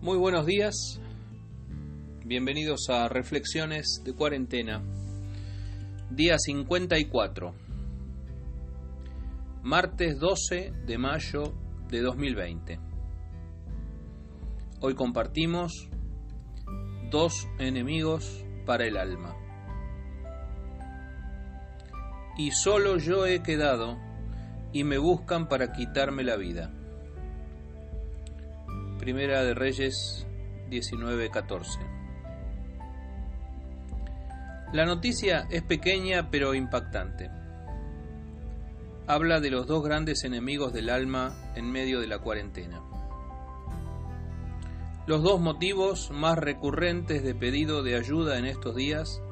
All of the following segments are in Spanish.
Muy buenos días, bienvenidos a Reflexiones de Cuarentena, día 54, martes 12 de mayo de 2020. Hoy compartimos dos enemigos para el alma. Y solo yo he quedado y me buscan para quitarme la vida. Primera de Reyes 19:14. La noticia es pequeña pero impactante. Habla de los dos grandes enemigos del alma en medio de la cuarentena. Los dos motivos más recurrentes de pedido de ayuda en estos días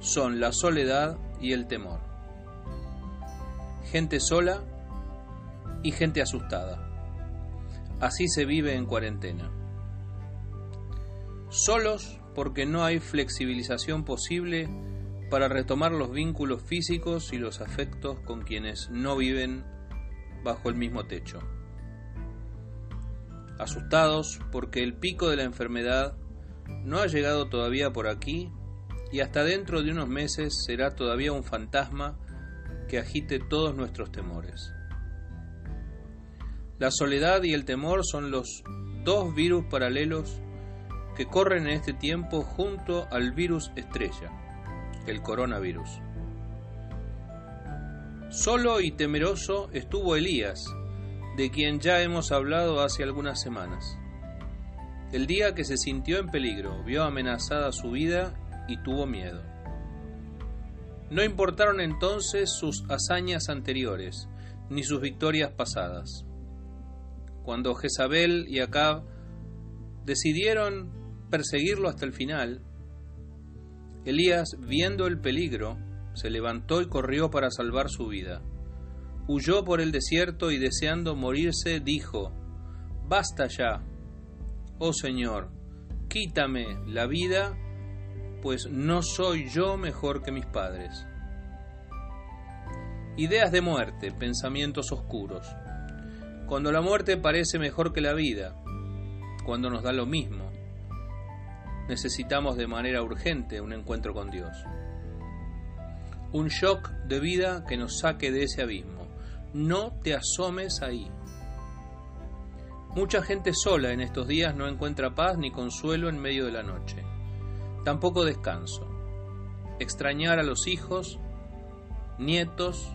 son la soledad y el temor. Gente sola y gente asustada. Así se vive en cuarentena. Solos porque no hay flexibilización posible para retomar los vínculos físicos y los afectos con quienes no viven bajo el mismo techo. Asustados porque el pico de la enfermedad no ha llegado todavía por aquí y hasta dentro de unos meses será todavía un fantasma que agite todos nuestros temores. La soledad y el temor son los dos virus paralelos que corren en este tiempo junto al virus estrella, el coronavirus. Solo y temeroso estuvo Elías, de quien ya hemos hablado hace algunas semanas. El día que se sintió en peligro, vio amenazada su vida y tuvo miedo. No importaron entonces sus hazañas anteriores, ni sus victorias pasadas cuando Jezabel y Acab decidieron perseguirlo hasta el final, Elías, viendo el peligro, se levantó y corrió para salvar su vida. Huyó por el desierto y deseando morirse, dijo, Basta ya, oh Señor, quítame la vida, pues no soy yo mejor que mis padres. Ideas de muerte, pensamientos oscuros cuando la muerte parece mejor que la vida, cuando nos da lo mismo, necesitamos de manera urgente un encuentro con Dios. Un shock de vida que nos saque de ese abismo. No te asomes ahí. Mucha gente sola en estos días no encuentra paz ni consuelo en medio de la noche. Tampoco descanso. Extrañar a los hijos, nietos,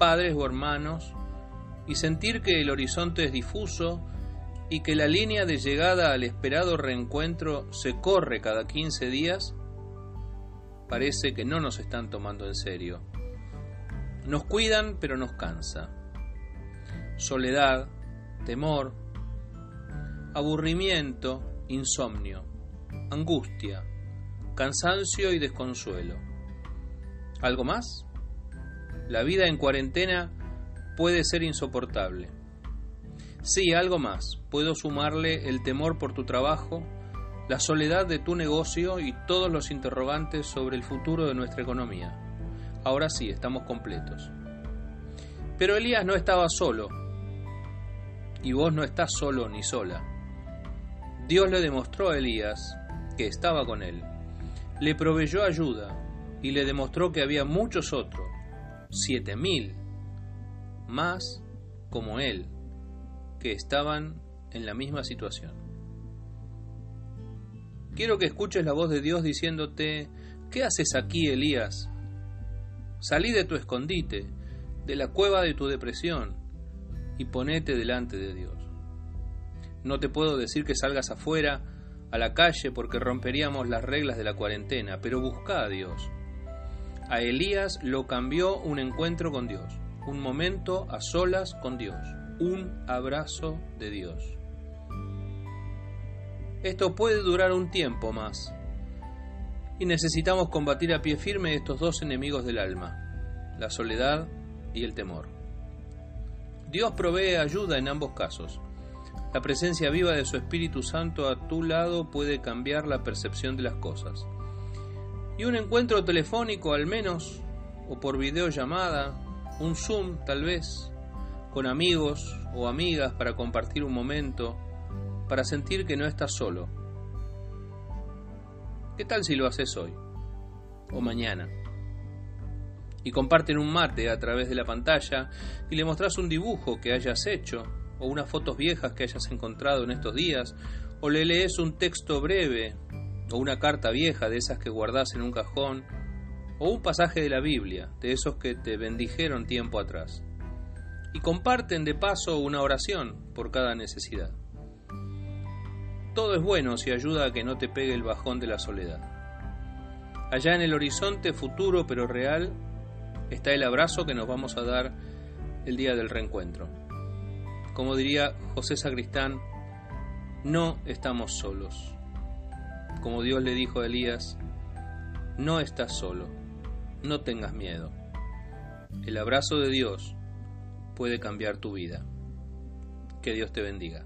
padres o hermanos, y sentir que el horizonte es difuso y que la línea de llegada al esperado reencuentro se corre cada 15 días, parece que no nos están tomando en serio. Nos cuidan pero nos cansa. Soledad, temor, aburrimiento, insomnio, angustia, cansancio y desconsuelo. ¿Algo más? La vida en cuarentena puede ser insoportable. Sí, algo más. Puedo sumarle el temor por tu trabajo, la soledad de tu negocio y todos los interrogantes sobre el futuro de nuestra economía. Ahora sí, estamos completos. Pero Elías no estaba solo. Y vos no estás solo ni sola. Dios le demostró a Elías que estaba con él. Le proveyó ayuda y le demostró que había muchos otros, siete mil, más como él, que estaban en la misma situación. Quiero que escuches la voz de Dios diciéndote, ¿qué haces aquí, Elías? Salí de tu escondite, de la cueva de tu depresión, y ponete delante de Dios. No te puedo decir que salgas afuera, a la calle, porque romperíamos las reglas de la cuarentena, pero busca a Dios. A Elías lo cambió un encuentro con Dios un momento a solas con Dios, un abrazo de Dios. Esto puede durar un tiempo más y necesitamos combatir a pie firme estos dos enemigos del alma, la soledad y el temor. Dios provee ayuda en ambos casos. La presencia viva de su Espíritu Santo a tu lado puede cambiar la percepción de las cosas. Y un encuentro telefónico al menos, o por videollamada, un Zoom tal vez, con amigos o amigas para compartir un momento, para sentir que no estás solo. ¿Qué tal si lo haces hoy o mañana? Y comparten un mate a través de la pantalla y le mostrás un dibujo que hayas hecho o unas fotos viejas que hayas encontrado en estos días o le lees un texto breve o una carta vieja de esas que guardás en un cajón o un pasaje de la Biblia, de esos que te bendijeron tiempo atrás. Y comparten de paso una oración por cada necesidad. Todo es bueno si ayuda a que no te pegue el bajón de la soledad. Allá en el horizonte futuro pero real está el abrazo que nos vamos a dar el día del reencuentro. Como diría José Sacristán, no estamos solos. Como Dios le dijo a Elías, no estás solo, no tengas miedo. El abrazo de Dios puede cambiar tu vida. Que Dios te bendiga.